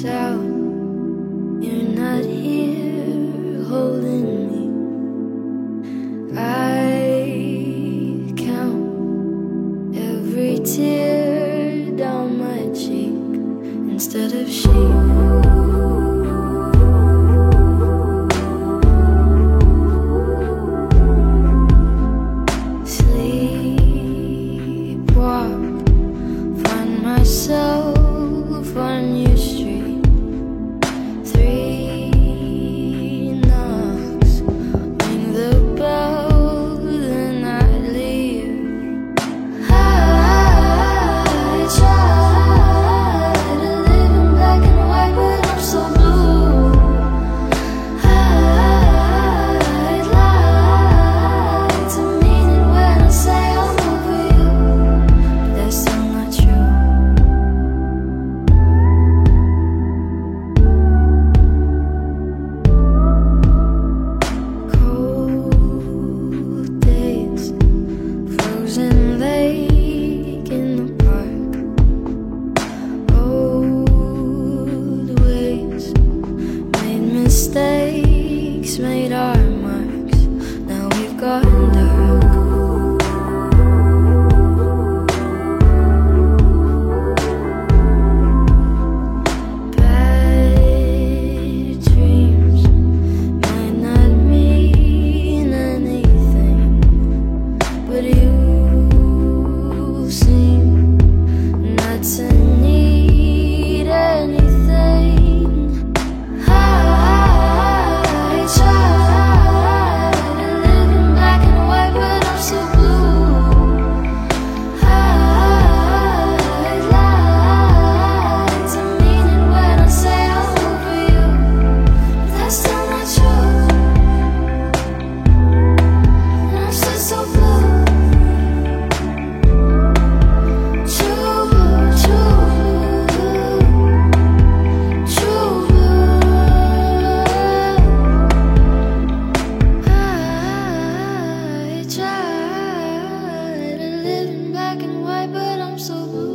sound. You're not here holding me. I count every tear down my cheek instead of she. myself on you gondor living black and white, but I'm so blue.